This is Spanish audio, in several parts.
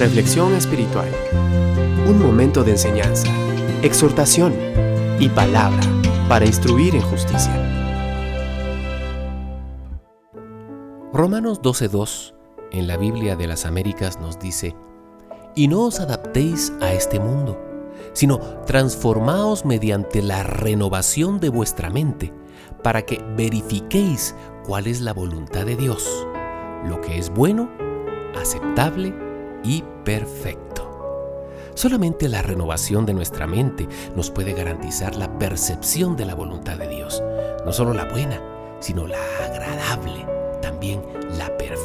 Reflexión espiritual. Un momento de enseñanza, exhortación y palabra para instruir en justicia. Romanos 12.2 en la Biblia de las Américas nos dice, y no os adaptéis a este mundo, sino transformaos mediante la renovación de vuestra mente, para que verifiquéis cuál es la voluntad de Dios, lo que es bueno, aceptable y perfecto. Solamente la renovación de nuestra mente nos puede garantizar la percepción de la voluntad de Dios, no solo la buena, sino la agradable, también la perfecta.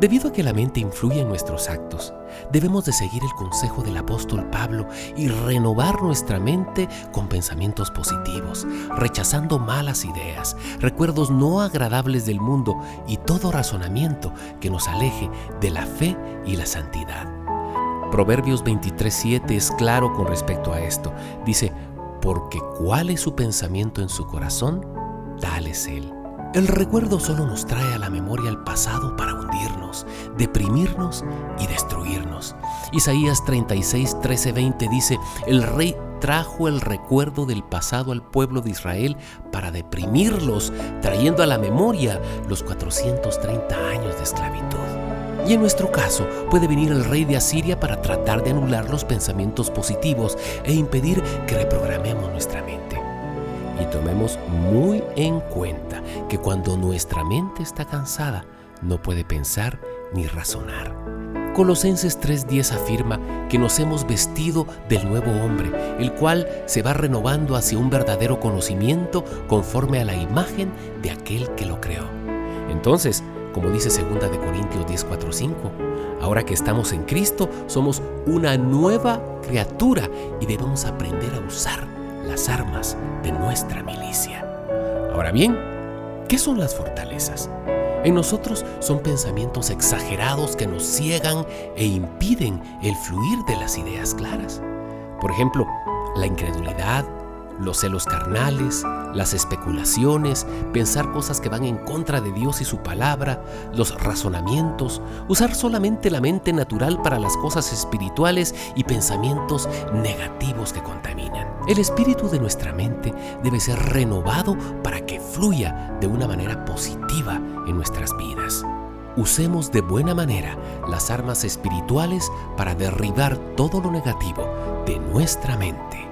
Debido a que la mente influye en nuestros actos, debemos de seguir el consejo del apóstol Pablo y renovar nuestra mente con pensamientos positivos, rechazando malas ideas, recuerdos no agradables del mundo y todo razonamiento que nos aleje de la fe y la santidad. Proverbios 23:7 es claro con respecto a esto. Dice, porque cuál es su pensamiento en su corazón, tal es él. El recuerdo solo nos trae a la memoria el pasado para hundirnos, deprimirnos y destruirnos. Isaías 36, 13, 20 dice, el rey trajo el recuerdo del pasado al pueblo de Israel para deprimirlos, trayendo a la memoria los 430 años de esclavitud. Y en nuestro caso puede venir el rey de Asiria para tratar de anular los pensamientos positivos e impedir que reprogramemos nuestra tomemos muy en cuenta que cuando nuestra mente está cansada, no puede pensar ni razonar. Colosenses 3:10 afirma que nos hemos vestido del nuevo hombre, el cual se va renovando hacia un verdadero conocimiento conforme a la imagen de aquel que lo creó. Entonces, como dice 2 de Corintios 10:4-5, ahora que estamos en Cristo, somos una nueva criatura y debemos aprender a usar las armas de nuestra milicia. Ahora bien, ¿qué son las fortalezas? En nosotros son pensamientos exagerados que nos ciegan e impiden el fluir de las ideas claras. Por ejemplo, la incredulidad, los celos carnales, las especulaciones, pensar cosas que van en contra de Dios y su palabra, los razonamientos, usar solamente la mente natural para las cosas espirituales y pensamientos negativos que contaminan. El espíritu de nuestra mente debe ser renovado para que fluya de una manera positiva en nuestras vidas. Usemos de buena manera las armas espirituales para derribar todo lo negativo de nuestra mente.